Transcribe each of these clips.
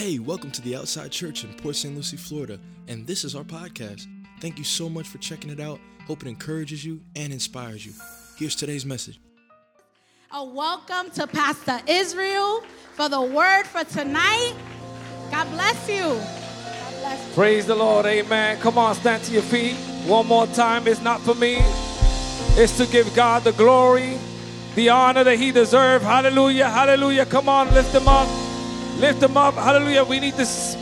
Hey, welcome to the Outside Church in Port St. Lucie, Florida, and this is our podcast. Thank you so much for checking it out. Hope it encourages you and inspires you. Here's today's message. A welcome to Pastor Israel for the word for tonight. God bless you. God bless you. Praise the Lord, amen. Come on, stand to your feet. One more time. It's not for me, it's to give God the glory, the honor that He deserves. Hallelujah, hallelujah. Come on, lift Him up. Lift them up. Hallelujah. We need this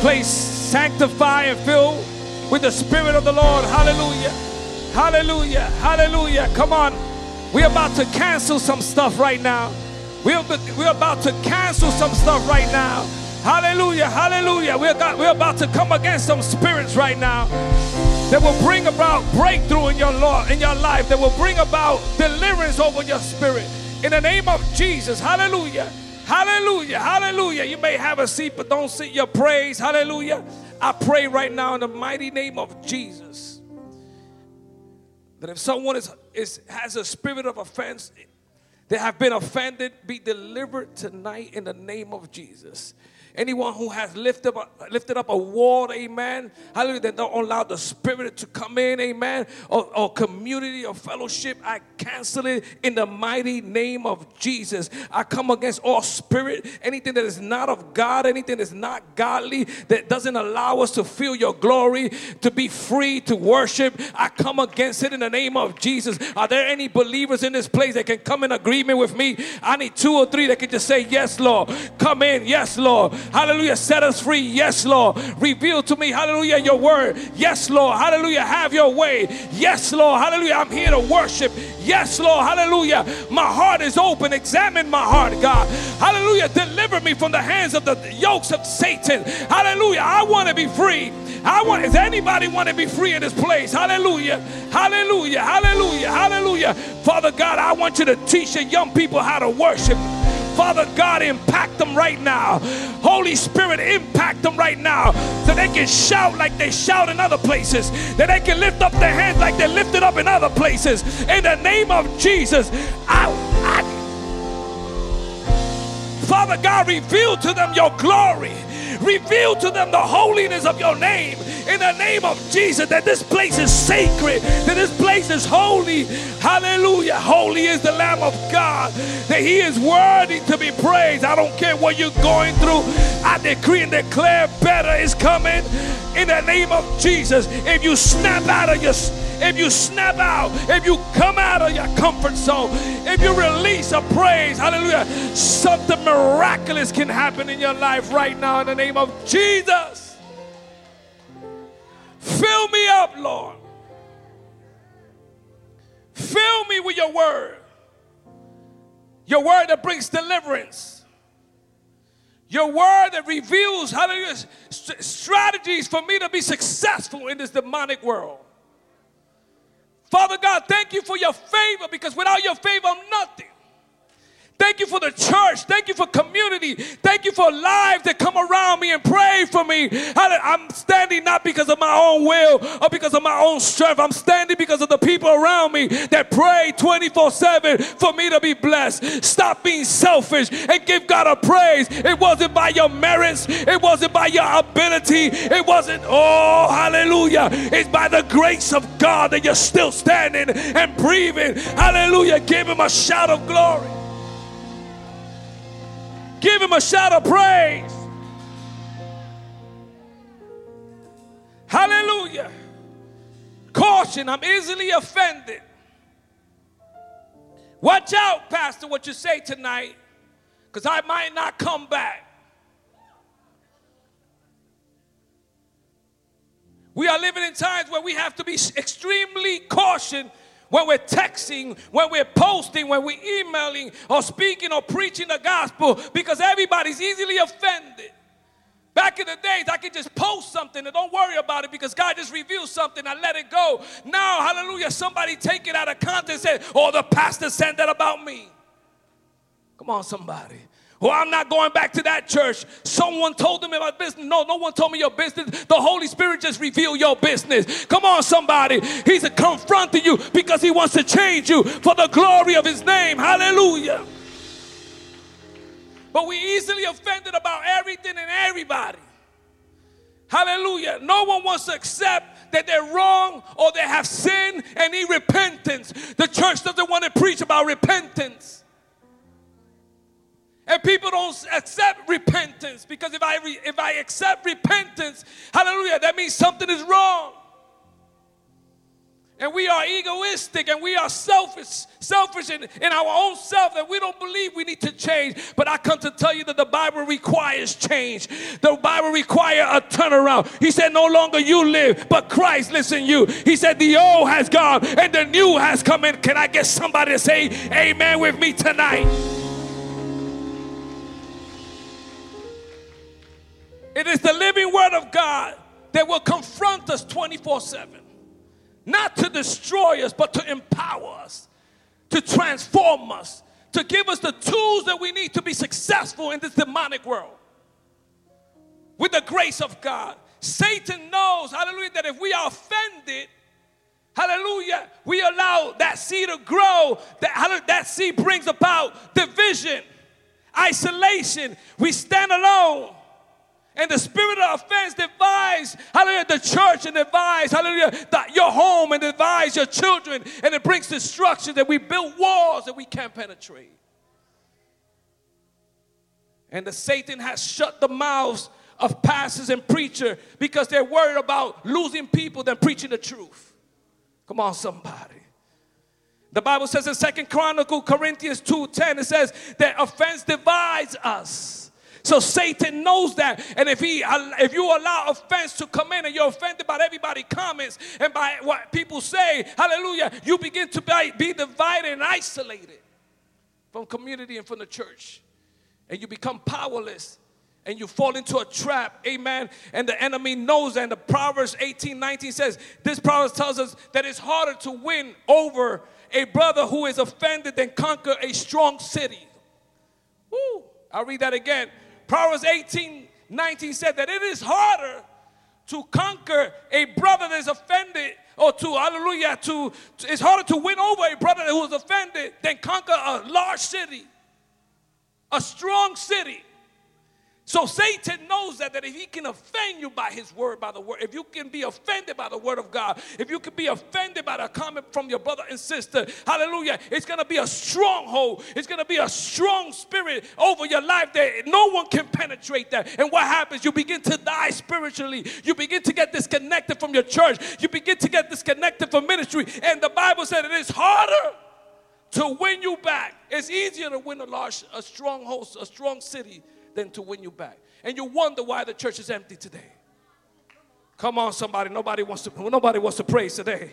place sanctified and filled with the Spirit of the Lord. Hallelujah, hallelujah, hallelujah. Come on. We're about to cancel some stuff right now. We're, we're about to cancel some stuff right now. Hallelujah, hallelujah. We're, we're about to come against some spirits right now that will bring about breakthrough in your law, in your life, that will bring about deliverance over your spirit. In the name of Jesus, hallelujah. Hallelujah, hallelujah. You may have a seat, but don't sit your praise. Hallelujah. I pray right now in the mighty name of Jesus that if someone is, is has a spirit of offense, they have been offended, be delivered tonight in the name of Jesus. Anyone who has lifted up, lifted up a wall, amen, hallelujah, that don't allow the spirit to come in, amen, or, or community or fellowship, I cancel it in the mighty name of Jesus. I come against all spirit, anything that is not of God, anything that's not godly, that doesn't allow us to feel your glory, to be free to worship. I come against it in the name of Jesus. Are there any believers in this place that can come in agreement with me? I need two or three that can just say, Yes, Lord. Come in, yes, Lord. Hallelujah. Set us free. Yes, Lord. Reveal to me, hallelujah, your word. Yes, Lord. Hallelujah. Have your way. Yes, Lord. Hallelujah. I'm here to worship. Yes, Lord. Hallelujah. My heart is open. Examine my heart, God. Hallelujah. Deliver me from the hands of the yokes of Satan. Hallelujah. I want to be free. I want, does anybody want to be free in this place? Hallelujah. Hallelujah. Hallelujah. Hallelujah. Father God, I want you to teach the young people how to worship. Father God, impact them right now. Holy Spirit, impact them right now so they can shout like they shout in other places, that they can lift up their hands like they lifted up in other places. In the name of Jesus, I, I Father God, reveal to them your glory. Reveal to them the holiness of your name in the name of Jesus. That this place is sacred, that this place is holy. Hallelujah. Holy is the Lamb of God, that He is worthy to be praised. I don't care what you're going through. I decree and declare better is coming in the name of Jesus. If you snap out of your if you snap out, if you come out of your comfort zone, if you release a praise, hallelujah, something miraculous can happen in your life right now in the name of Jesus. Fill me up, Lord. Fill me with your word. Your word that brings deliverance. Your word that reveals, hallelujah, st- strategies for me to be successful in this demonic world. Father God, thank you for your favor because without your favor, I'm nothing. Thank you for the church. Thank you for community. Thank you for lives that come around me and pray for me. I'm standing not because of my own will or because of my own strength. I'm standing because of the people around me that pray 24 7 for me to be blessed. Stop being selfish and give God a praise. It wasn't by your merits, it wasn't by your ability, it wasn't, oh, hallelujah. It's by the grace of God that you're still standing and breathing. Hallelujah. Give him a shout of glory. Give him a shout of praise. Hallelujah. Caution, I'm easily offended. Watch out, Pastor, what you say tonight, because I might not come back. We are living in times where we have to be extremely cautious when we're texting, when we're posting, when we're emailing, or speaking or preaching the gospel because everybody's easily offended. Back in the days, I could just post something and don't worry about it because God just revealed something. I let it go. Now, hallelujah, somebody take it out of context and oh, the pastor said that about me. Come on, somebody. Well, I'm not going back to that church. Someone told them about business. No, no one told me your business. The Holy Spirit just revealed your business. Come on, somebody. He's confronting you because he wants to change you for the glory of his name. Hallelujah. But we easily offended about everything and everybody. Hallelujah. No one wants to accept that they're wrong or they have sin and need repentance. The church doesn't want to preach about repentance. And people don't accept repentance because if I re, if I accept repentance, hallelujah, that means something is wrong and we are egoistic and we are selfish, selfish in, in our own self that we don't believe we need to change. But I come to tell you that the Bible requires change. The Bible requires a turnaround. He said, No longer you live, but Christ in you. He said, The old has gone and the new has come in. Can I get somebody to say amen with me tonight? It is the living word of God that will confront us 24 7 not to destroy us, but to empower us, to transform us, to give us the tools that we need to be successful in this demonic world. With the grace of God, Satan knows, hallelujah, that if we are offended, hallelujah, we allow that seed to grow, that, that seed brings about division, isolation. We stand alone. And the spirit of offense divides, hallelujah, the church and divides, hallelujah, the, your home and divides your children. And it brings destruction that we build walls that we can't penetrate. And the Satan has shut the mouths of pastors and preachers because they're worried about losing people than preaching the truth. Come on, somebody. The Bible says in Second Chronicle Corinthians 2:10, it says that offense divides us. So Satan knows that. And if he if you allow offense to come in and you're offended by everybody comments and by what people say, hallelujah, you begin to be divided and isolated from community and from the church. And you become powerless and you fall into a trap. Amen. And the enemy knows that. And the Proverbs 18 19 says, This Proverbs tells us that it's harder to win over a brother who is offended than conquer a strong city. Woo. I'll read that again. Proverbs 18 19 said that it is harder to conquer a brother that is offended or to hallelujah to, to, it's harder to win over a brother who is offended than conquer a large city a strong city so Satan knows that, that if he can offend you by his word, by the word, if you can be offended by the word of God, if you can be offended by the comment from your brother and sister, hallelujah, it's gonna be a stronghold. It's gonna be a strong spirit over your life that no one can penetrate that. And what happens? You begin to die spiritually. You begin to get disconnected from your church. You begin to get disconnected from ministry. And the Bible said it is harder to win you back. It's easier to win a large, a strong host, a strong city than to win you back. And you wonder why the church is empty today. Come on, somebody. Nobody wants to, nobody wants to praise today.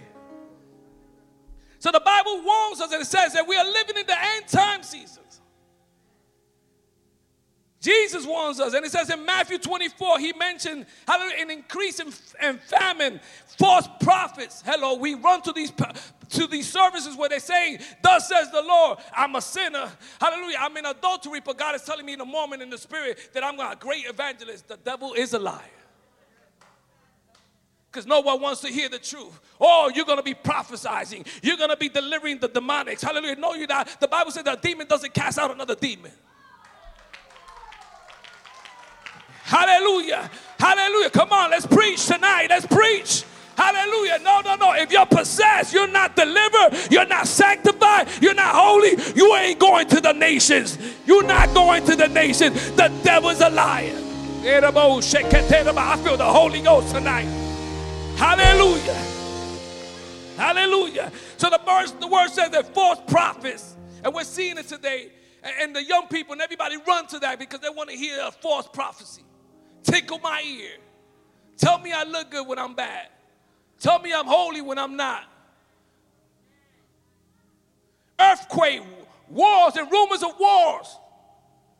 So the Bible warns us and it says that we are living in the end time seasons. Jesus warns us, and it says in Matthew 24, he mentioned an increase in, in famine, false prophets. Hello, we run to these to these services where they're saying, Thus says the Lord, I'm a sinner. Hallelujah. I'm in adultery, but God is telling me in a moment in the spirit that I'm a great evangelist. The devil is a liar. Because no one wants to hear the truth. Oh, you're going to be prophesizing. You're going to be delivering the demonics. Hallelujah. No, you're not. The Bible says that a demon doesn't cast out another demon. Hallelujah. Hallelujah. Come on, let's preach tonight. Let's preach. Hallelujah. No, no, no. If you're possessed, you're not delivered, you're not sanctified, you're not holy, you ain't going to the nations. You're not going to the nations. The devil's a liar. I feel the Holy Ghost tonight. Hallelujah. Hallelujah. So the verse, the word says that false prophets, and we're seeing it today, and the young people and everybody run to that because they want to hear a false prophecy. Tickle my ear. Tell me I look good when I'm bad. Tell me I'm holy when I'm not. Earthquake, wars, and rumors of wars.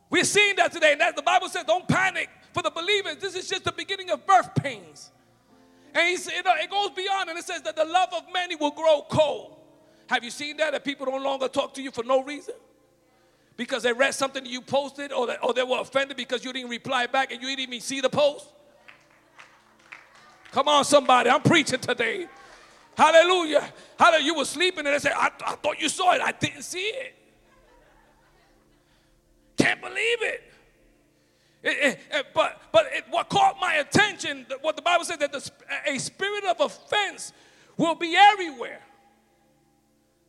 We're seeing that today. And as the Bible says, don't panic for the believers. This is just the beginning of birth pains. And he said, it goes beyond and it says that the love of many will grow cold. Have you seen that? That people no longer talk to you for no reason? Because they read something you posted or, that, or they were offended because you didn't reply back and you didn't even see the post? Come on, somebody. I'm preaching today. Hallelujah. Hallelujah. You were sleeping and they said, I, I thought you saw it. I didn't see it. can't believe it. It, it, it, but but what caught my attention, what the Bible said, that the, a spirit of offense will be everywhere.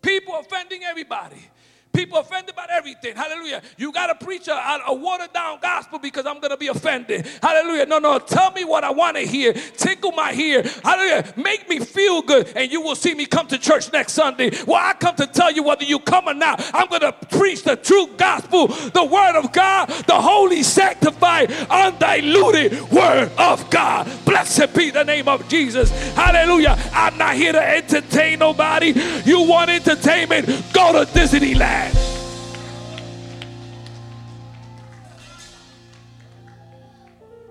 People offending everybody. People offended about everything. Hallelujah. You got to preach a, a watered down gospel because I'm going to be offended. Hallelujah. No, no. Tell me what I want to hear. Tickle my ear. Hallelujah. Make me feel good. And you will see me come to church next Sunday. Well, I come to tell you whether you come or not. I'm going to preach the true gospel, the word of God, the holy, sanctified, undiluted word of God. Blessed be the name of Jesus. Hallelujah. I'm not here to entertain nobody. You want entertainment? Go to Disneyland.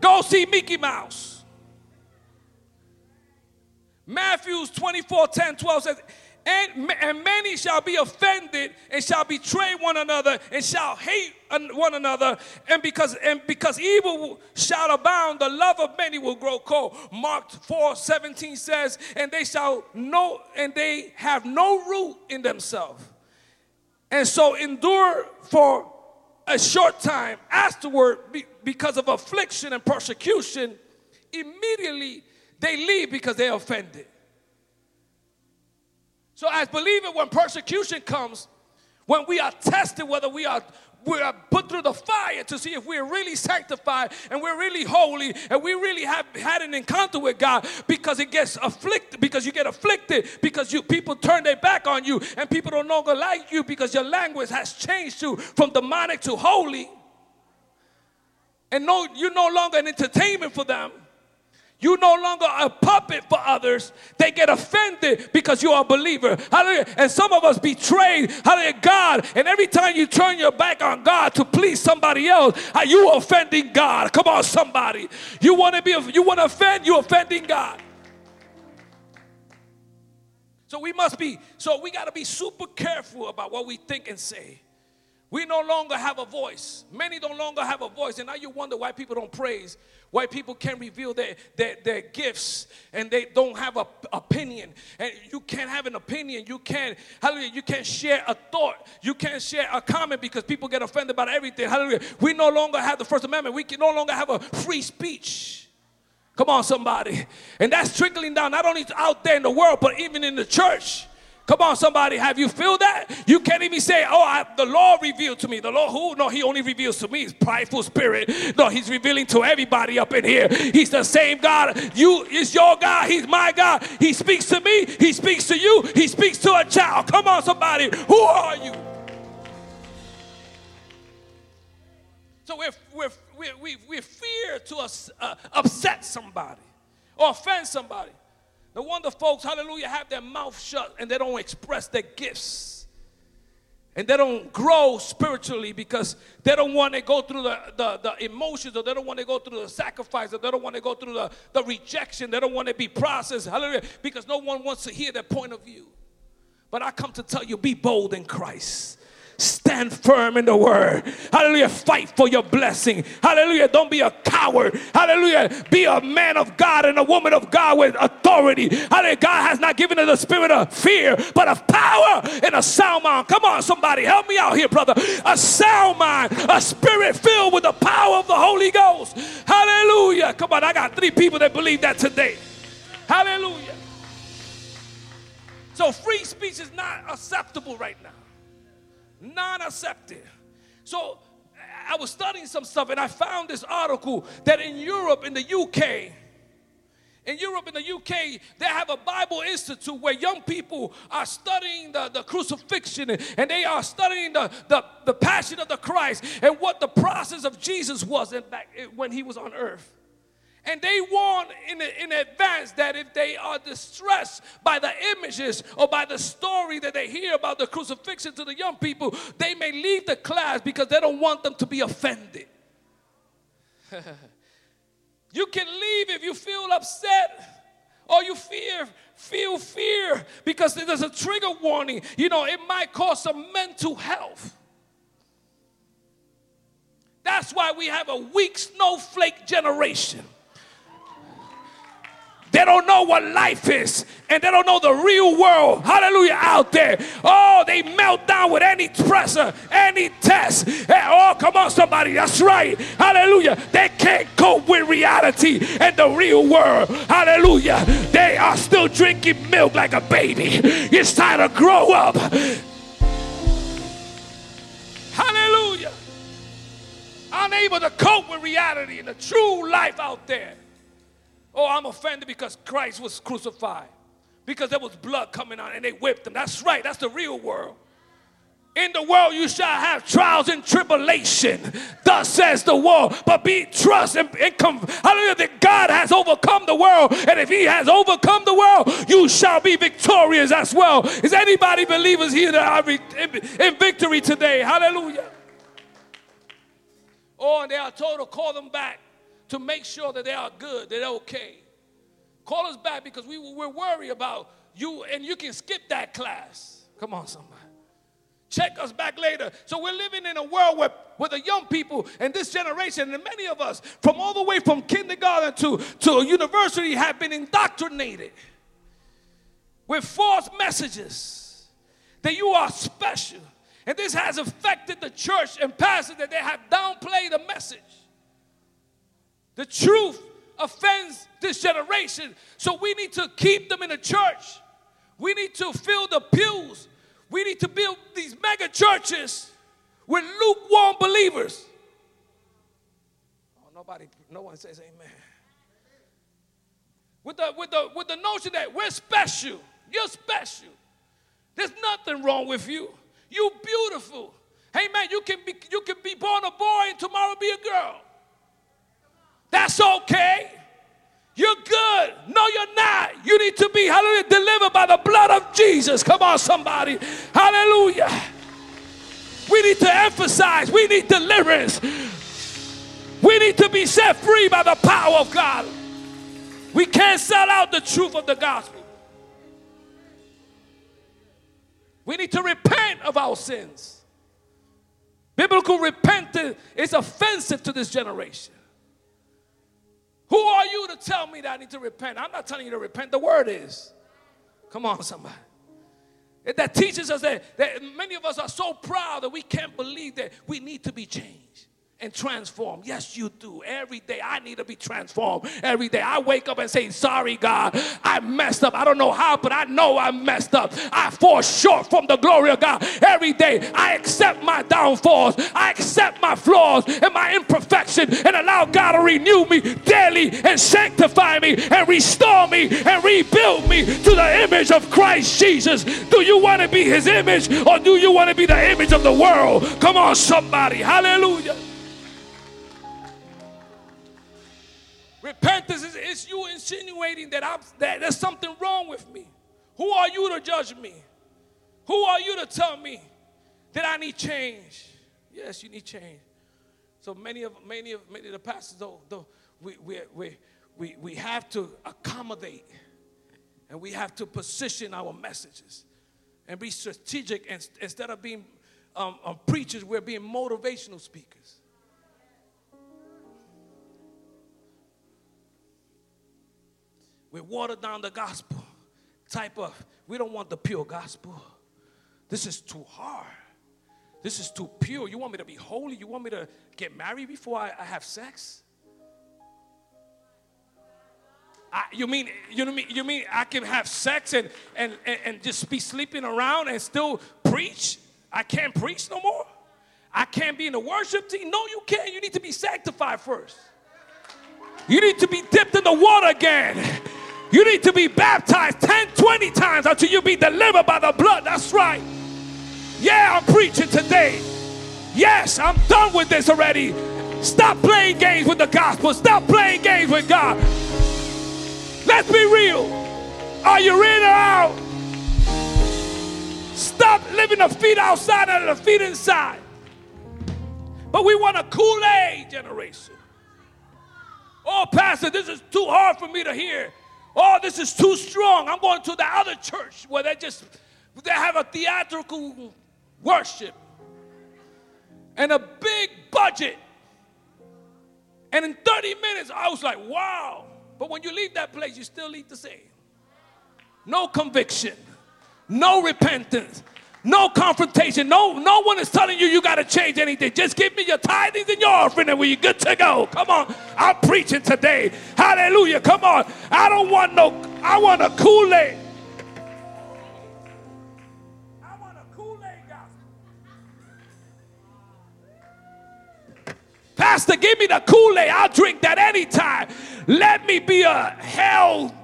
Go see Mickey Mouse. Matthews 24 10 12 says, and, and many shall be offended and shall betray one another and shall hate one another. And because and because evil shall abound the love of many will grow cold. Mark 4 17 says and they shall know and they have no root in themselves and so endure for a short time afterward because of affliction and persecution. Immediately they leave because they're offended. So, as believers, when persecution comes, when we are tested, whether we are we are put through the fire to see if we're really sanctified and we're really holy and we really have had an encounter with God because it gets afflicted because you get afflicted because you people turn their back on you and people don't longer like you because your language has changed you from demonic to holy. And no you're no longer an entertainment for them you no longer a puppet for others. They get offended because you're a believer. Hallelujah. And some of us betrayed, hallelujah, God. And every time you turn your back on God to please somebody else, are you offending God? Come on, somebody. You want to be you want to offend, you offending God. So we must be, so we got to be super careful about what we think and say. We no longer have a voice. Many don't longer have a voice. And now you wonder why people don't praise why people can't reveal their, their, their gifts and they don't have an opinion. And you can't have an opinion. You can't, hallelujah, you can't share a thought. You can't share a comment because people get offended about everything. Hallelujah. We no longer have the First Amendment. We can no longer have a free speech. Come on, somebody. And that's trickling down not only out there in the world, but even in the church. Come on, somebody, have you feel that? You can't even say, "Oh, I, the Lord revealed to me." The Lord who? No, He only reveals to me. His prideful spirit. No, He's revealing to everybody up in here. He's the same God. You is your God. He's my God. He speaks to me. He speaks to you. He speaks to a child. Come on, somebody. Who are you? So we're, we're, we're, we we fear to us, uh, upset somebody or offend somebody. No wonder folks, hallelujah, have their mouth shut and they don't express their gifts. And they don't grow spiritually because they don't want to go through the, the, the, emotions or they don't want to go through the sacrifice or they don't want to go through the, the rejection. They don't want to be processed. Hallelujah. Because no one wants to hear their point of view. But I come to tell you be bold in Christ. Stand firm in the word. Hallelujah. Fight for your blessing. Hallelujah. Don't be a coward. Hallelujah. Be a man of God and a woman of God with authority. Hallelujah. God has not given us a spirit of fear, but of power and a sound mind. Come on, somebody. Help me out here, brother. A sound mind, a spirit filled with the power of the Holy Ghost. Hallelujah. Come on. I got three people that believe that today. Hallelujah. So free speech is not acceptable right now non accepted. So I was studying some stuff and I found this article that in Europe, in the UK, in Europe, in the UK, they have a Bible Institute where young people are studying the, the crucifixion and they are studying the, the, the passion of the Christ and what the process of Jesus was in back, eh, when he was on earth. And they warn in, in advance that if they are distressed by the images or by the story that they hear about the crucifixion to the young people, they may leave the class because they don't want them to be offended. you can leave if you feel upset or you fear feel fear because there's a trigger warning. You know it might cause some mental health. That's why we have a weak snowflake generation They don't know what life is, and they don't know the real world. Hallelujah, out there. Oh, they melt down with any pressure, any test. Oh, come on, somebody. That's right. Hallelujah. They can't cope with reality and the real world. Hallelujah. They are still drinking milk like a baby. It's time to grow up. Hallelujah. Unable to cope with reality and the true life out there. Oh, I'm offended because Christ was crucified. Because there was blood coming out and they whipped him. That's right, that's the real world. In the world you shall have trials and tribulation. Thus says the world. But be trust and, and. Hallelujah. That God has overcome the world. And if he has overcome the world, you shall be victorious as well. Is anybody believers here that are in, in victory today? Hallelujah. Oh, and they are told to call them back to make sure that they are good, that they're okay. Call us back because we, we're worried about you, and you can skip that class. Come on, somebody. Check us back later. So we're living in a world where, where the young people and this generation, and many of us, from all the way from kindergarten to, to university, have been indoctrinated with false messages that you are special. And this has affected the church and pastors that they have downplayed the message. The truth offends this generation, so we need to keep them in the church. We need to fill the pews. We need to build these mega churches with lukewarm believers. Oh, nobody, no one says amen. With the, with the, with the notion that we're special, you're special. There's nothing wrong with you. You beautiful. Hey man, you can be you can be born a boy and tomorrow be a girl. That's okay. You're good. No, you're not. You need to be, hallelujah, delivered by the blood of Jesus. Come on, somebody. Hallelujah. We need to emphasize, we need deliverance. We need to be set free by the power of God. We can't sell out the truth of the gospel. We need to repent of our sins. Biblical repentance is offensive to this generation. Who are you to tell me that I need to repent? I'm not telling you to repent. The word is. Come on, somebody. That teaches us that, that many of us are so proud that we can't believe that we need to be changed and transformed. Yes, you do. Every day I need to be transformed. Every day I wake up and say, Sorry, God, I messed up. I don't know how, but I know I messed up. I fall short from the glory of God. Every day I accept my downfalls, I accept my flaws and my imperfection, and allow God to renew me daily and sanctify me and restore me and rebuild me to the image of Christ Jesus. Do you want to be his image or do you want to be the image of the world? Come on, somebody. Hallelujah. Repentance is, is you insinuating that, I'm, that there's something wrong with me. Who are you to judge me? Who are you to tell me that I need change? Yes, you need change. So many of many of many of the pastors, though, though we, we, we, we, we have to accommodate and we have to position our messages and be strategic and, instead of being um, um, preachers, we're being motivational speakers. We water down the gospel type of, we don't want the pure gospel. This is too hard. This is too pure. You want me to be holy? You want me to get married before I, I have sex? I, you mean you know mean you mean I can have sex and, and and and just be sleeping around and still preach? I can't preach no more. I can't be in the worship team. No, you can't. You need to be sanctified first. You need to be dipped in the water again. You need to be baptized 10, 20 times until you be delivered by the blood. That's right. Yeah, I'm preaching today. Yes, I'm done with this already. Stop playing games with the gospel. Stop playing games with God. Let's be real. Are you in or out? Stop living the feet outside and the feet inside. But we want a Kool Aid generation. Oh, Pastor, this is too hard for me to hear. Oh, this is too strong. I'm going to the other church where they just they have a theatrical worship and a big budget. And in 30 minutes, I was like, wow, But when you leave that place, you still leave the same. No conviction, no repentance, no confrontation. No, no one is telling you you got to change anything. Just give me your tithings and your offering and we're good to go. Come on. I'm preaching today. Hallelujah. Come on. I don't want no, I want a Kool-Aid. I want a Kool-Aid. Pastor, give me the Kool-Aid. I'll drink that anytime. Let me be a hell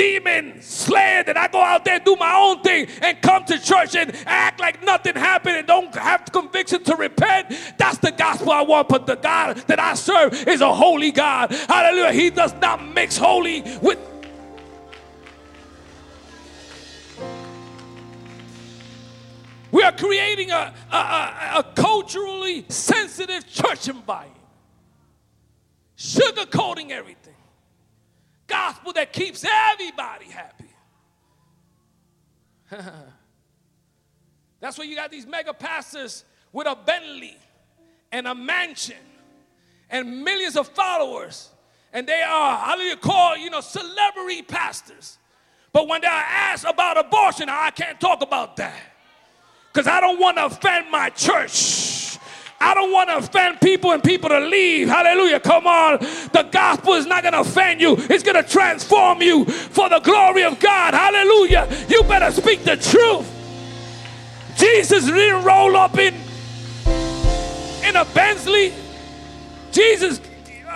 demon slayer that I go out there and do my own thing and come to church and act like nothing happened and don't have conviction to repent. That's the gospel I want. But the God that I serve is a holy God. Hallelujah. He does not mix holy with We are creating a, a, a, a culturally sensitive church environment, sugarcoating everything. Gospel that keeps everybody happy. That's why you got these mega pastors with a Bentley and a mansion and millions of followers. And they are, you call, you know, celebrity pastors. But when they're asked about abortion, I can't talk about that because I don't want to offend my church. I don't want to offend people and people to leave. Hallelujah. Come on. The gospel is not going to offend you, it's going to transform you for the glory of God. Hallelujah. You better speak the truth. Jesus didn't roll up in, in a Bentley. Jesus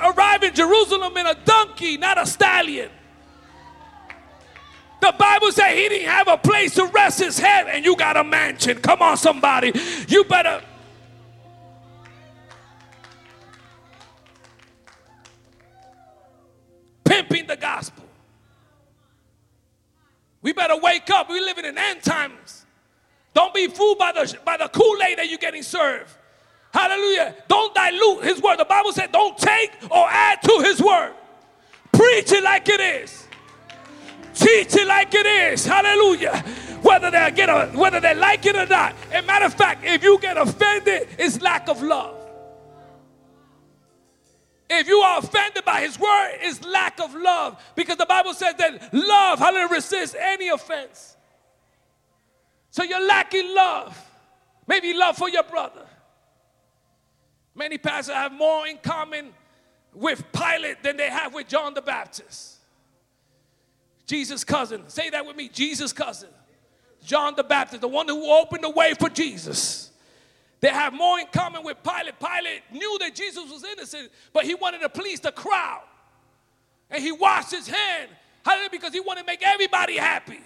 arrived in Jerusalem in a donkey, not a stallion. The Bible said he didn't have a place to rest his head, and you got a mansion. Come on, somebody. You better. Pimping the gospel. We better wake up. We're living in end times. Don't be fooled by the, by the Kool Aid that you're getting served. Hallelujah. Don't dilute his word. The Bible said, don't take or add to his word. Preach it like it is. Teach it like it is. Hallelujah. Whether they get a, whether they like it or not. As a matter of fact, if you get offended, it's lack of love. If you are offended by his word, it's lack of love. Because the Bible says that love, hallelujah, resists any offense. So you're lacking love. Maybe love for your brother. Many pastors have more in common with Pilate than they have with John the Baptist. Jesus' cousin. Say that with me. Jesus' cousin. John the Baptist, the one who opened the way for Jesus. They have more in common with Pilate. Pilate knew that Jesus was innocent, but he wanted to please the crowd. And he washed his hand. Hallelujah, because he wanted to make everybody happy.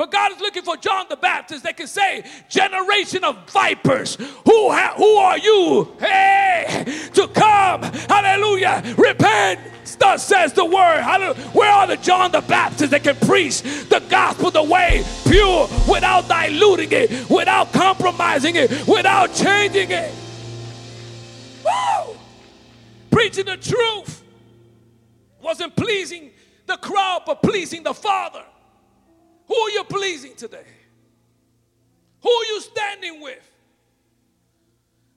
But God is looking for John the Baptist that can say, generation of vipers, who, ha- who are you? Hey, to come, hallelujah, repent, thus says the word. Hallelujah. Where are the John the Baptist that can preach the gospel the way, pure, without diluting it, without compromising it, without changing it? Woo! Preaching the truth wasn't pleasing the crowd, but pleasing the Father. Who are you pleasing today? Who are you standing with?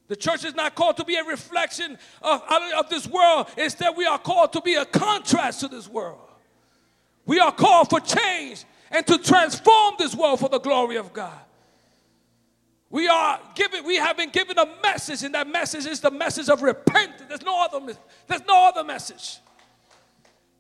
The church is not called to be a reflection of, of this world. Instead, we are called to be a contrast to this world. We are called for change and to transform this world for the glory of God. We are given, we have been given a message, and that message is the message of repentance. There's no other, there's no other message.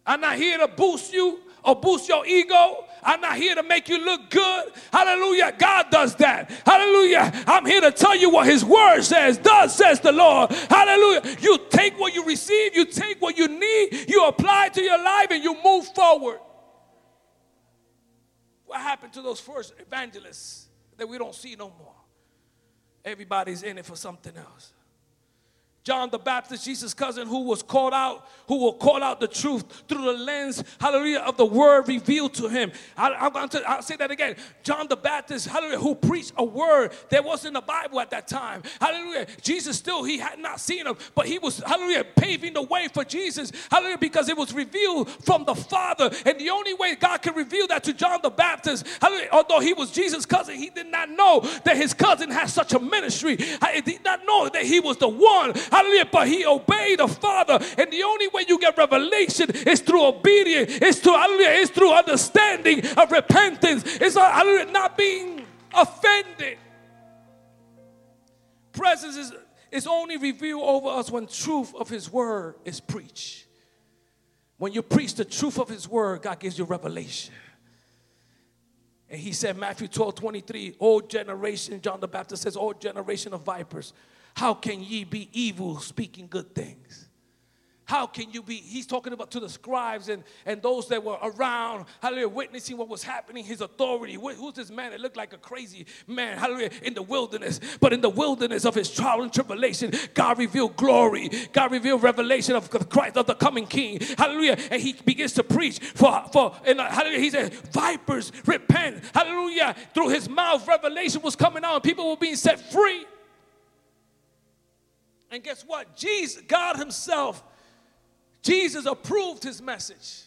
I'm not here to boost you or boost your ego. I'm not here to make you look good. Hallelujah. God does that. Hallelujah. I'm here to tell you what His Word says. Does says the Lord. Hallelujah. You take what you receive, you take what you need, you apply to your life, and you move forward. What happened to those first evangelists that we don't see no more? Everybody's in it for something else. John the Baptist, Jesus' cousin, who was called out, who will call out the truth through the lens, hallelujah, of the word revealed to him. I, am going to I'll say that again. John the Baptist, hallelujah, who preached a word that wasn't in the Bible at that time. Hallelujah. Jesus still, he had not seen him, but he was, hallelujah, paving the way for Jesus. Hallelujah, because it was revealed from the Father. And the only way God can reveal that to John the Baptist, hallelujah, although he was Jesus' cousin, he did not know that his cousin had such a ministry. He did not know that he was the one Hallelujah. But he obeyed the Father. And the only way you get revelation is through obedience, is through, hallelujah, is through understanding of repentance. It's hallelujah, not being offended. Presence is, is only revealed over us when truth of his word is preached. When you preach the truth of his word, God gives you revelation. And he said, Matthew 12, 23, old generation, John the Baptist says, old generation of vipers, how can ye be evil speaking good things? How can you be? He's talking about to the scribes and, and those that were around, hallelujah, witnessing what was happening, his authority. Who's this man that looked like a crazy man, hallelujah, in the wilderness? But in the wilderness of his trial and tribulation, God revealed glory. God revealed revelation of Christ, of the coming king. Hallelujah. And he begins to preach for, for and uh, hallelujah, he said, vipers, repent. Hallelujah. Through his mouth, revelation was coming out people were being set free. And guess what? Jesus, God himself, Jesus approved his message.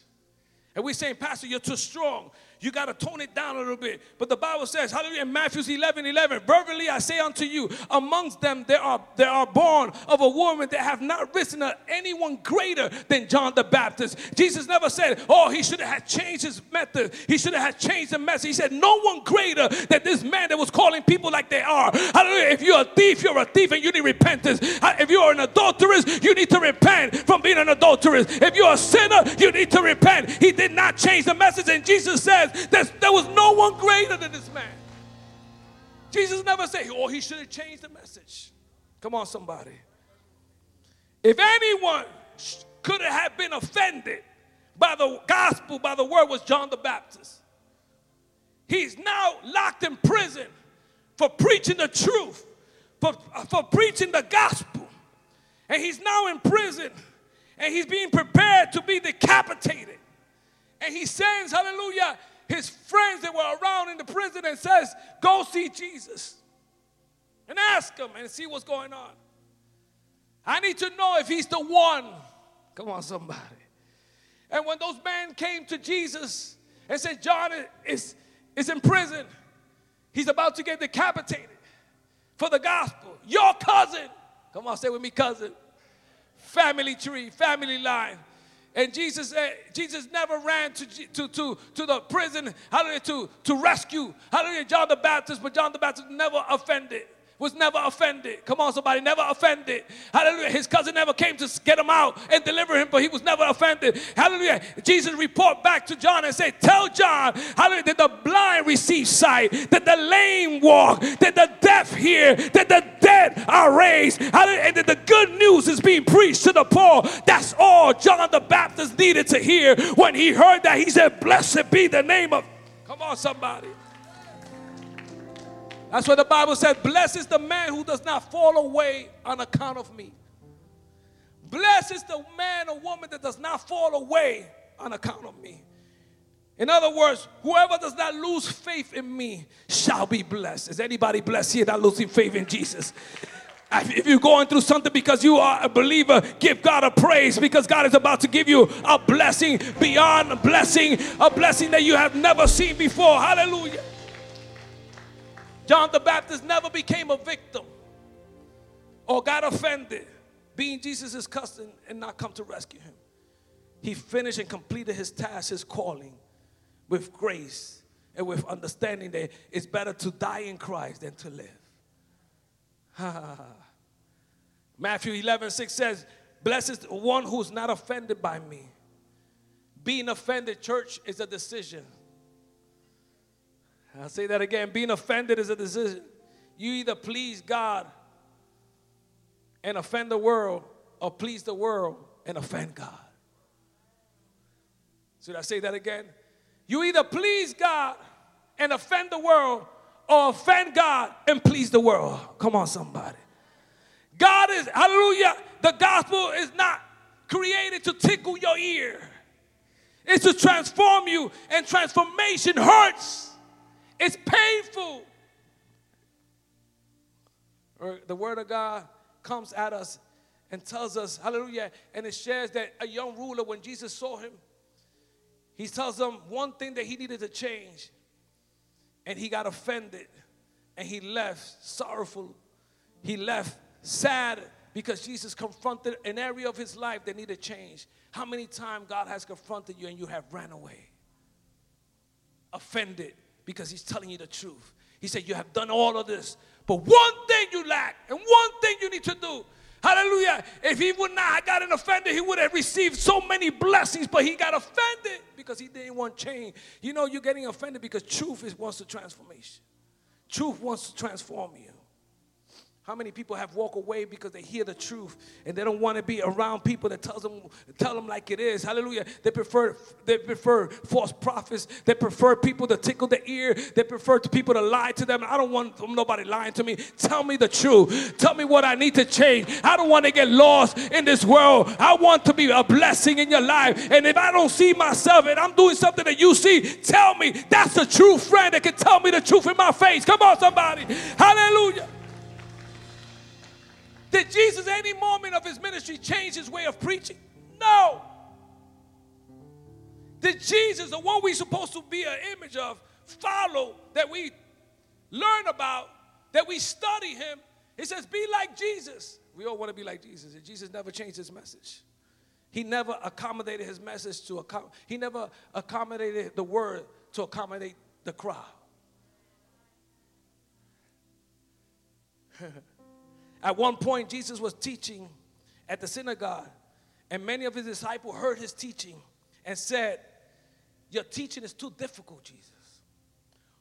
And we're saying, Pastor, you're too strong. You got to tone it down a little bit. But the Bible says, hallelujah, in Matthew 11 11, verily I say unto you, amongst them there are, there are born of a woman that have not risen anyone greater than John the Baptist. Jesus never said, oh, he should have changed his method. He should have changed the message. He said, no one greater than this man that was calling people like they are. Hallelujah. If you're a thief, you're a thief and you need repentance. Uh, if you're an adulteress, you need to repent from being an adulteress. If you're a sinner, you need to repent. He did not change the message. And Jesus says, there was no one greater than this man. Jesus never said, oh, he should have changed the message. Come on, somebody. If anyone could have been offended by the gospel, by the word, was John the Baptist. He's now locked in prison for preaching the truth, for, uh, for preaching the gospel. And he's now in prison and he's being prepared to be decapitated. And he sends, hallelujah, his friends that were around in the prison and says, Go see Jesus and ask him and see what's going on. I need to know if he's the one. Come on, somebody. And when those men came to Jesus and said, John is, is in prison, he's about to get decapitated for the gospel. Your cousin, come on, say with me, cousin. Family tree, family line. And Jesus, uh, Jesus never ran to, to, to, to the prison, hallelujah, to, to rescue, hallelujah, John the Baptist, but John the Baptist never offended was never offended. Come on, somebody, never offended. Hallelujah. His cousin never came to get him out and deliver him, but he was never offended. Hallelujah. Jesus report back to John and say, Tell John, hallelujah, that the blind receive sight, that the lame walk, that the deaf hear, that the dead are raised, hallelujah, and that the good news is being preached to the poor. That's all John the Baptist needed to hear. When he heard that, he said, Blessed be the name of. Come on, somebody. That's why the Bible said, Blessed is the man who does not fall away on account of me. Blessed is the man or woman that does not fall away on account of me. In other words, whoever does not lose faith in me shall be blessed. Is anybody blessed here that losing faith in Jesus? If you're going through something because you are a believer, give God a praise because God is about to give you a blessing beyond a blessing, a blessing that you have never seen before. Hallelujah. John the Baptist never became a victim or got offended being Jesus' cousin and not come to rescue him. He finished and completed his task, his calling with grace and with understanding that it's better to die in Christ than to live. Matthew 11, 6 says, Blessed is one who's not offended by me. Being offended, church, is a decision. I'll say that again. Being offended is a decision. You either please God and offend the world, or please the world and offend God. Should I say that again? You either please God and offend the world, or offend God and please the world. Come on, somebody. God is, hallelujah, the gospel is not created to tickle your ear, it's to transform you, and transformation hurts. It's painful. The word of God comes at us and tells us, hallelujah, and it shares that a young ruler, when Jesus saw him, he tells him one thing that he needed to change. And he got offended and he left sorrowful. He left sad because Jesus confronted an area of his life that needed change. How many times God has confronted you and you have ran away? Offended because he's telling you the truth. He said, You have done all of this, but one thing you lack, and one thing you need to do. Hallelujah. If he would not have gotten offended, he would have received so many blessings, but he got offended because he didn't want change. You know, you're getting offended because truth is, wants the transformation. Truth wants to transform you. How many people have walked away because they hear the truth and they don't want to be around people that tells them tell them like it is. Hallelujah. They prefer they prefer false prophets. They prefer people to tickle the ear. They prefer to people to lie to them. I don't want nobody lying to me. Tell me the truth. Tell me what I need to change. I don't want to get lost in this world. I want to be a blessing in your life. And if I don't see myself and I'm doing something that you see, tell me that's a true friend that can tell me the truth in my face. Come on, somebody. Hallelujah. Did Jesus, any moment of his ministry, change his way of preaching? No. Did Jesus, the one we're supposed to be an image of, follow, that we learn about, that we study him? He says, Be like Jesus. We all want to be like Jesus, and Jesus never changed his message. He never accommodated his message to accommodate, he never accommodated the word to accommodate the crowd. At one point, Jesus was teaching at the synagogue, and many of his disciples heard his teaching and said, Your teaching is too difficult, Jesus.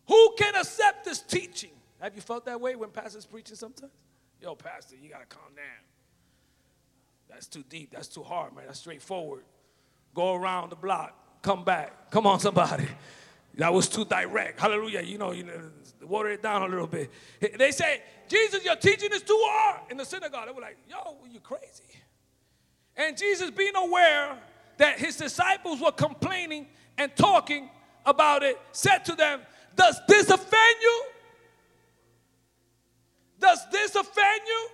Who can accept this teaching? Have you felt that way when pastors preaching sometimes? Yo, pastor, you gotta calm down. That's too deep. That's too hard, man. That's straightforward. Go around the block, come back. Come on, somebody. That was too direct. Hallelujah. You know, you know, water it down a little bit. They say, Jesus, your teaching is too hard in the synagogue. They were like, yo, you crazy. And Jesus, being aware that his disciples were complaining and talking about it, said to them, Does this offend you? Does this offend you?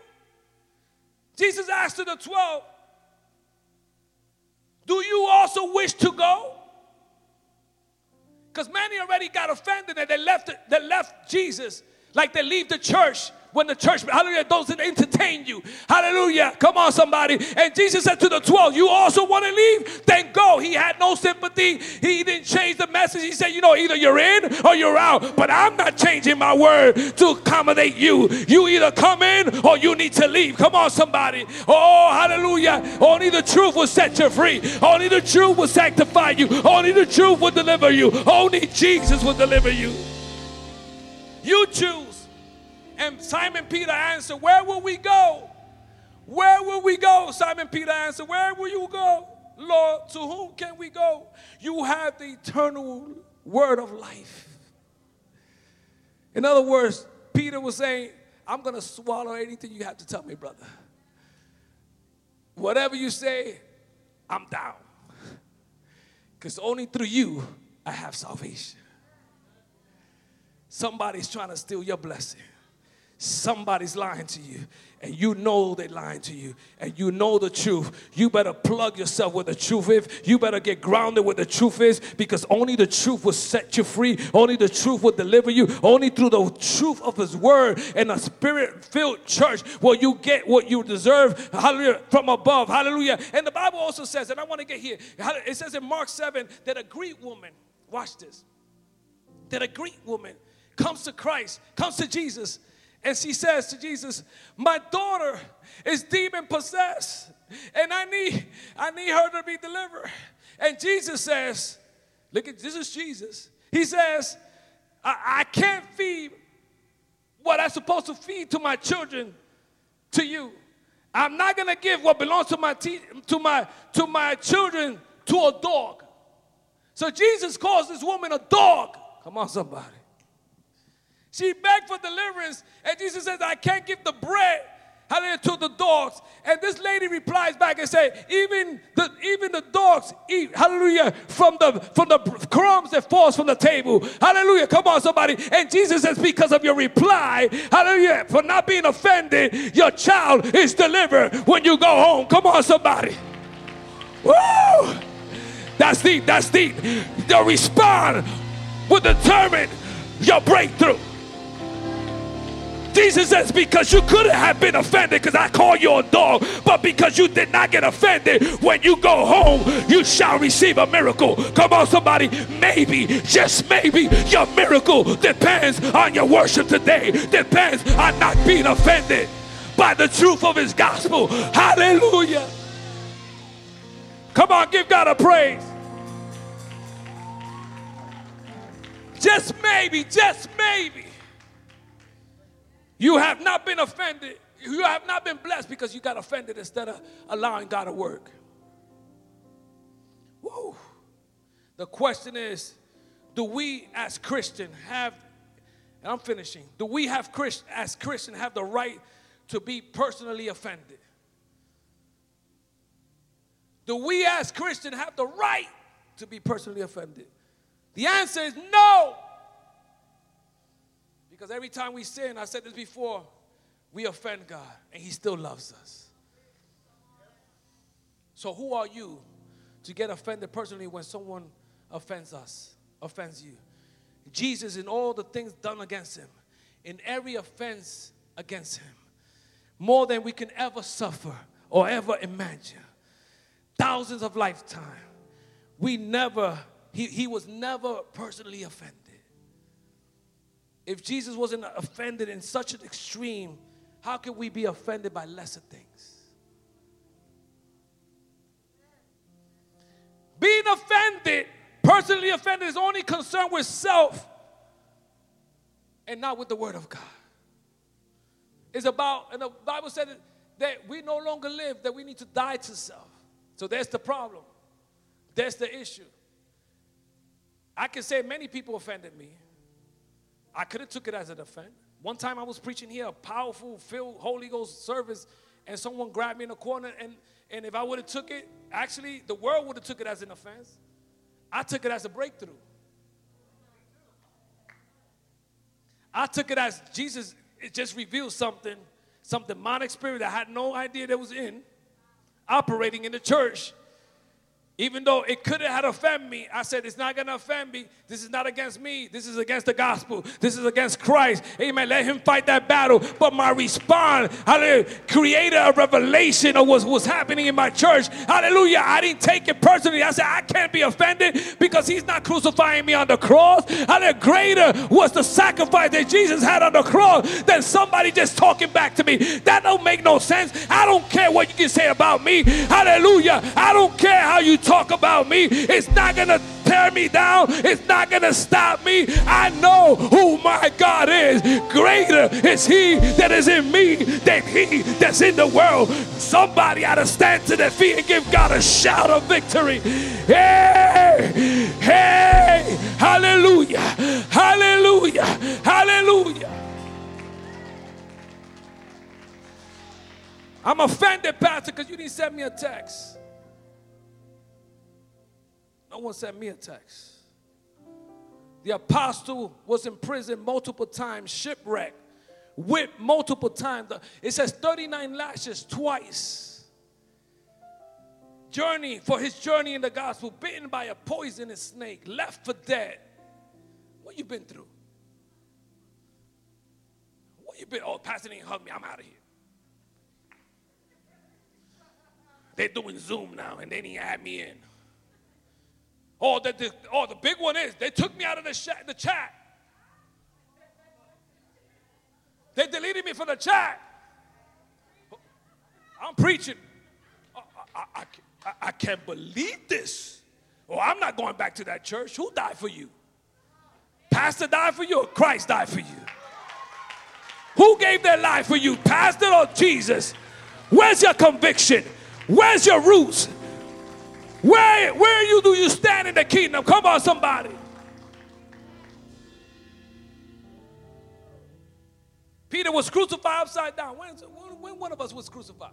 Jesus asked to the 12, Do you also wish to go? Because many already got offended and they left, they left Jesus like they leave the church when the church, hallelujah, doesn't entertain you. Hallelujah. Come on, somebody. And Jesus said to the 12, You also want to leave? Then go. He had no sympathy. He didn't change the message. He said, You know, either you're in or you're out. But I'm not changing my word to accommodate you. You either come in or you need to leave. Come on, somebody. Oh, hallelujah. Only the truth will set you free. Only the truth will sanctify you. Only the truth will deliver you. Only Jesus will deliver you. You choose. And Simon Peter answered, Where will we go? Where will we go? Simon Peter answered, Where will you go? Lord, to whom can we go? You have the eternal word of life. In other words, Peter was saying, I'm going to swallow anything you have to tell me, brother. Whatever you say, I'm down. Because only through you I have salvation. Somebody's trying to steal your blessing. Somebody's lying to you and you know they're lying to you and you know the truth. You better plug yourself with the truth is. You better get grounded with the truth is because only the truth will set you free. Only the truth will deliver you. Only through the truth of his word and a spirit filled church will you get what you deserve. Hallelujah from above. Hallelujah. And the bible also says and i want to get here it says in mark 7 that a greek woman watch this that a greek woman comes to christ comes to jesus and she says to Jesus, My daughter is demon possessed, and I need, I need her to be delivered. And Jesus says, Look at this is Jesus. He says, I, I can't feed what I'm supposed to feed to my children to you. I'm not gonna give what belongs to my te- to my to my children to a dog. So Jesus calls this woman a dog. Come on, somebody. She begged for deliverance, and Jesus says, I can't give the bread hallelujah, to the dogs. And this lady replies back and say, even the even the dogs eat, hallelujah, from the from the crumbs that falls from the table. Hallelujah. Come on, somebody. And Jesus says, because of your reply, hallelujah, for not being offended, your child is delivered when you go home. Come on, somebody. Woo! That's deep, that's deep. The respond will determine your breakthrough. Jesus says, because you couldn't have been offended because I call you a dog, but because you did not get offended, when you go home, you shall receive a miracle. Come on, somebody. Maybe, just maybe, your miracle depends on your worship today, depends on not being offended by the truth of his gospel. Hallelujah. Come on, give God a praise. Just maybe, just maybe. You have not been offended. You have not been blessed because you got offended instead of allowing God to work. Woo. The question is do we as Christian have, and I'm finishing, do we have Christ, as Christian have the right to be personally offended? Do we as Christian have the right to be personally offended? The answer is no. Because every time we sin, I said this before, we offend God and He still loves us. So, who are you to get offended personally when someone offends us, offends you? Jesus, in all the things done against Him, in every offense against Him, more than we can ever suffer or ever imagine, thousands of lifetime, we never, he, he was never personally offended. If Jesus wasn't offended in such an extreme, how can we be offended by lesser things? Being offended, personally offended, is only concerned with self and not with the Word of God. It's about, and the Bible said that we no longer live, that we need to die to self. So there's the problem. There's the issue. I can say many people offended me. I could have took it as an offense. One time I was preaching here, a powerful, filled Holy Ghost service, and someone grabbed me in the corner, and, and if I would have took it, actually the world would have took it as an offense. I took it as a breakthrough. I took it as Jesus it just revealed something, some demonic spirit I had no idea that was in, operating in the church even though it could have offended me, I said, it's not going to offend me. This is not against me. This is against the gospel. This is against Christ. Amen. Let him fight that battle. But my response, hallelujah, created a revelation of what was happening in my church. Hallelujah. I didn't take it personally. I said, I can't be offended because he's not crucifying me on the cross. Hallelujah. Greater was the sacrifice that Jesus had on the cross than somebody just talking back to me. That don't make no sense. I don't care what you can say about me. Hallelujah. I don't care how you talk talk about me, it's not going to tear me down. It's not going to stop me. I know who my God is. Greater is He that is in me than He that's in the world. Somebody ought to stand to their feet and give God a shout of victory. Hey, hey, hallelujah, hallelujah, hallelujah. I'm offended, Pastor, because you didn't send me a text. No one sent me a text. The apostle was in prison multiple times, shipwrecked, whipped multiple times. It says 39 lashes twice. Journey for his journey in the gospel, bitten by a poisonous snake, left for dead. What you been through? What you been? Oh, Pastor didn't hug me. I'm out of here. They're doing Zoom now, and they didn't add me in. Oh, the, the, oh, the big one is they took me out of the, sh- the chat. They deleted me from the chat. I'm preaching. I, I, I, I can't believe this. Oh, I'm not going back to that church. Who died for you? Pastor died for you or Christ died for you? Who gave their life for you, Pastor or Jesus? Where's your conviction? Where's your roots? Where, where you do you stand in the kingdom? Come on, somebody. Peter was crucified upside down. When, when one of us was crucified?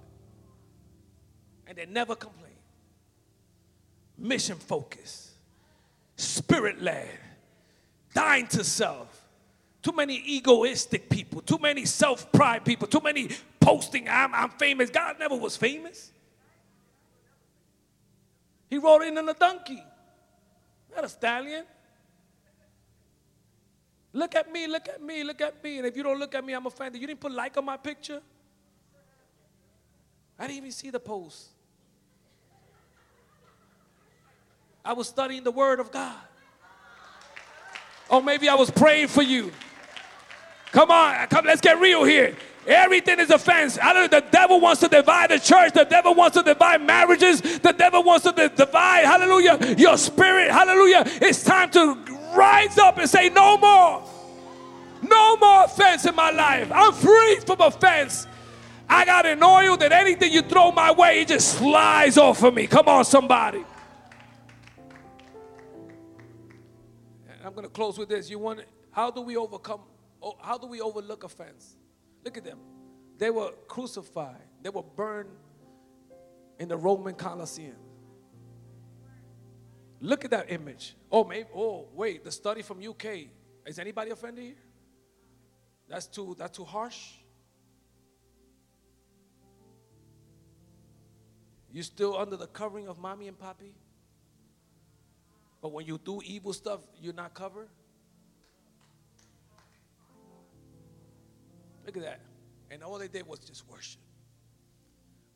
And they never complained. Mission focused, spirit led, dying to self. Too many egoistic people, too many self pride people, too many posting, I'm, I'm famous. God never was famous. He rode in on a donkey, not a stallion. Look at me, look at me, look at me. And if you don't look at me, I'm offended. You didn't put like on my picture? I didn't even see the post. I was studying the Word of God. Or maybe I was praying for you. Come on, come, let's get real here. Everything is offense. The devil wants to divide the church. The devil wants to divide marriages. The devil wants to divide, hallelujah, your spirit. Hallelujah. It's time to rise up and say, No more. No more offense in my life. I'm free from offense. I got an oil that anything you throw my way, it just slides off of me. Come on, somebody. I'm going to close with this. You want how do we overcome oh, how do we overlook offense? Look at them. They were crucified. They were burned in the Roman Colosseum. Look at that image. Oh, maybe oh, wait, the study from UK. Is anybody offended here? That's too that's too harsh. You still under the covering of mommy and papi? But when you do evil stuff, you're not covered? Look at that. And all they did was just worship.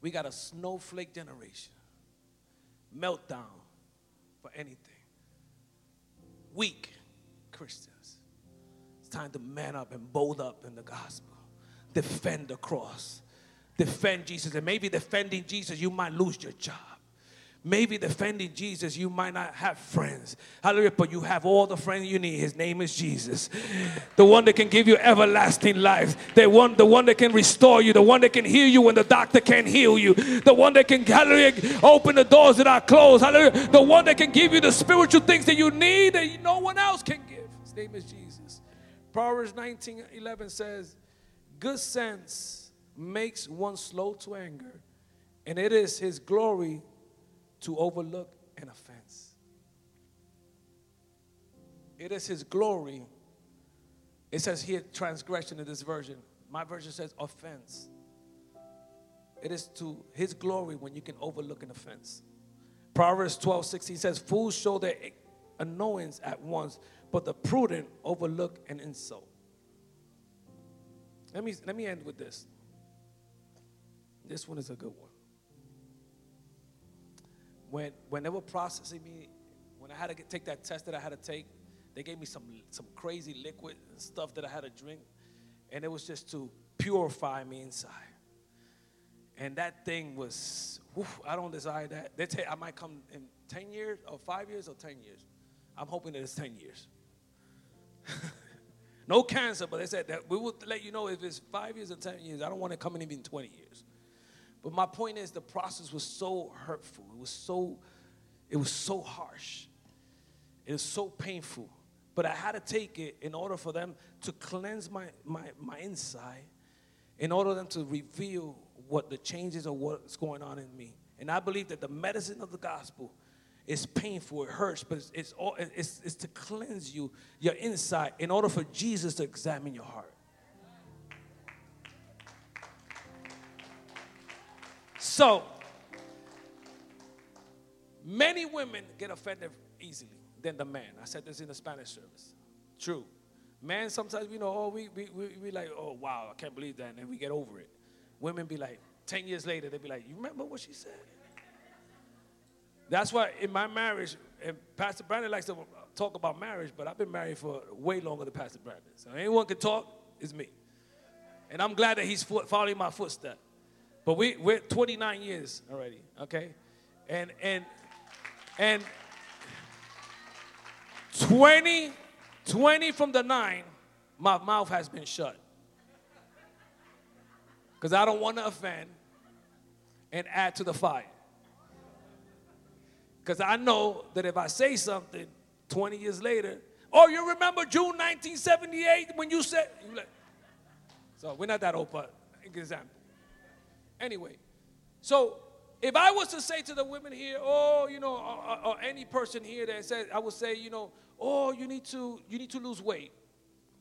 We got a snowflake generation. Meltdown for anything. Weak Christians. It's time to man up and bold up in the gospel. Defend the cross. Defend Jesus. And maybe defending Jesus, you might lose your job. Maybe defending Jesus, you might not have friends. Hallelujah. But you have all the friends you need. His name is Jesus. The one that can give you everlasting life. The one, the one that can restore you. The one that can heal you when the doctor can't heal you. The one that can, hallelujah, open the doors that are closed. Hallelujah. The one that can give you the spiritual things that you need that no one else can give. His name is Jesus. Proverbs 19 11 says, Good sense makes one slow to anger, and it is his glory to overlook an offense. It is his glory. It says here transgression in this version. My version says offense. It is to his glory when you can overlook an offense. Proverbs 12, 16 says, Fools show their annoyance at once, but the prudent overlook an insult. Let me, let me end with this. This one is a good one when when they were processing me, when I had to take that test that I had to take, they gave me some some crazy liquid and stuff that I had to drink, and it was just to purify me inside. And that thing was, woof, I don't desire that. They say I might come in 10 years or five years or 10 years. I'm hoping that it's 10 years. no cancer, but they said that we will let you know if it's five years or 10 years. I don't want it coming even 20 years. But my point is the process was so hurtful. It was so, it was so harsh. It was so painful. But I had to take it in order for them to cleanse my, my, my inside, in order for them to reveal what the changes or what's going on in me. And I believe that the medicine of the gospel is painful, it hurts, but it's, it's, all, it's, it's to cleanse you, your inside, in order for Jesus to examine your heart. So, many women get offended easily than the man. I said this in the Spanish service. True. Men sometimes, you know, oh, we, we, we, we like, oh, wow, I can't believe that. And we get over it. Women be like, 10 years later, they be like, you remember what she said? That's why in my marriage, and Pastor Brandon likes to talk about marriage, but I've been married for way longer than Pastor Brandon. So anyone can talk, it's me. And I'm glad that he's following my footsteps. But we, we're 29 years already, okay? And, and, and 20, 20 from the nine, my mouth has been shut. Because I don't want to offend and add to the fire. Because I know that if I say something 20 years later, oh, you remember June 1978 when you said, so we're not that old, but example. Anyway, so if I was to say to the women here, oh, you know, or, or, any person here that says, I would say, you know, oh, you need to, you need to lose weight.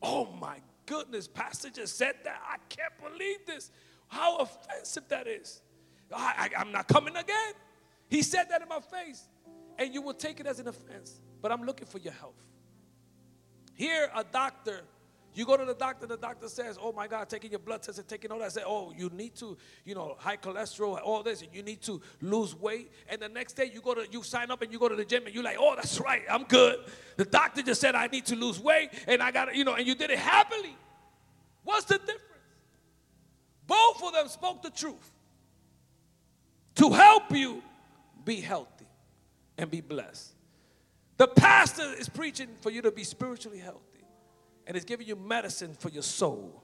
Oh my goodness, pastor just said that. I can't believe this. How offensive that is. I, I, I'm not coming again. He said that in my face, and you will take it as an offense. But I'm looking for your health. Here, a doctor, you go to the doctor, the doctor says, Oh my God, taking your blood test and taking all that. I say, Oh, you need to, you know, high cholesterol, all this, and you need to lose weight. And the next day you go to you sign up and you go to the gym and you're like, Oh, that's right, I'm good. The doctor just said I need to lose weight, and I got you know, and you did it happily. What's the difference? Both of them spoke the truth to help you be healthy and be blessed. The pastor is preaching for you to be spiritually healthy and is giving you medicine for your soul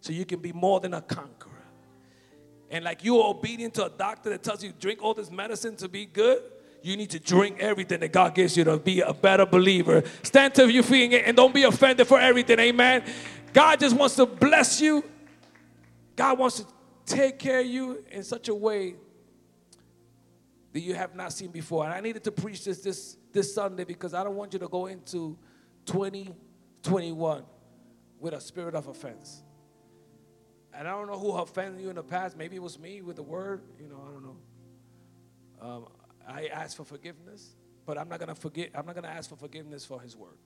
so you can be more than a conqueror. And like you're obedient to a doctor that tells you drink all this medicine to be good, you need to drink everything that God gives you to be a better believer. Stand to your feet and don't be offended for everything. Amen. God just wants to bless you. God wants to take care of you in such a way that you have not seen before. And I needed to preach this this, this Sunday because I don't want you to go into 2021 with a spirit of offense. And I don't know who offended you in the past. Maybe it was me with the word. You know, I don't know. Um, I asked for forgiveness, but I'm not gonna forget. I'm not gonna ask for forgiveness for His word.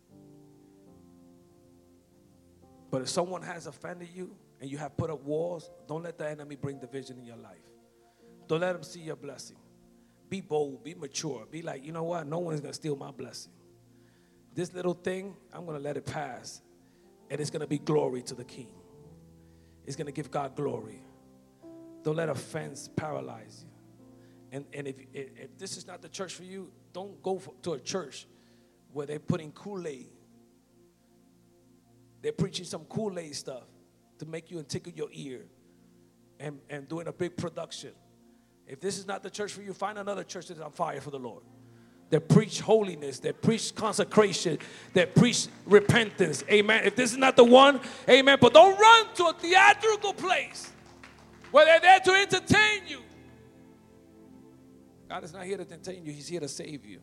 But if someone has offended you and you have put up walls, don't let the enemy bring division in your life. Don't let him see your blessing. Be bold, be mature, be like, you know what? No one is going to steal my blessing. This little thing, I'm going to let it pass. And it's going to be glory to the King. It's going to give God glory. Don't let offense paralyze you. And, and if, if this is not the church for you, don't go for, to a church where they're putting Kool Aid. They're preaching some Kool Aid stuff to make you and tickle your ear and, and doing a big production. If this is not the church for you, find another church that is on fire for the Lord. That preach holiness, that preach consecration, that preach repentance. Amen. If this is not the one, amen. But don't run to a theatrical place where they're there to entertain you. God is not here to entertain you, He's here to save you.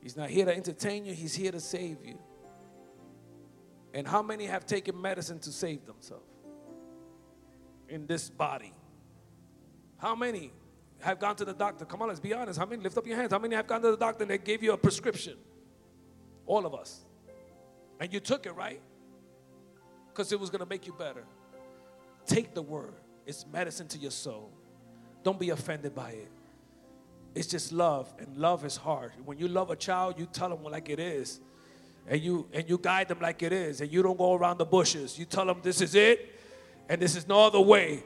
He's not here to entertain you, He's here to save you. And how many have taken medicine to save themselves? in this body? How many have gone to the doctor? Come on, let's be honest. How many? Lift up your hands. How many have gone to the doctor and they gave you a prescription? All of us. And you took it, right? Because it was going to make you better. Take the word, it's medicine to your soul. Don't be offended by it. It's just love, and love is hard. When you love a child, you tell them like it is. And you and you guide them like it is, and you don't go around the bushes. You tell them this is it, and this is no other way.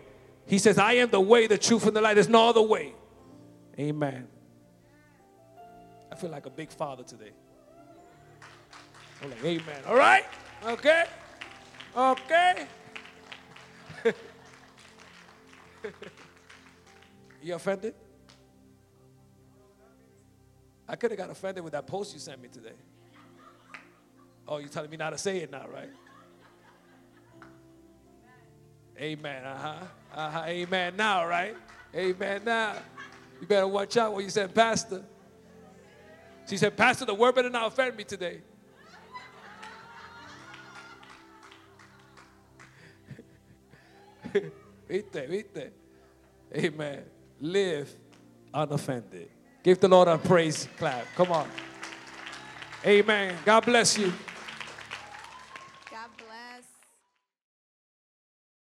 He says, I am the way, the truth, and the light. There's no other way. Amen. I feel like a big father today. I'm like, amen. All right? Okay? Okay? you offended? I could have got offended with that post you sent me today. Oh, you're telling me not to say it now, right? Amen. Uh huh. Uh huh. Amen. Now, right? Amen. Now. You better watch out what you said, Pastor. She said, Pastor, the word better not offend me today. viste, viste. Amen. Live unoffended. Give the Lord a praise clap. Come on. Amen. God bless you.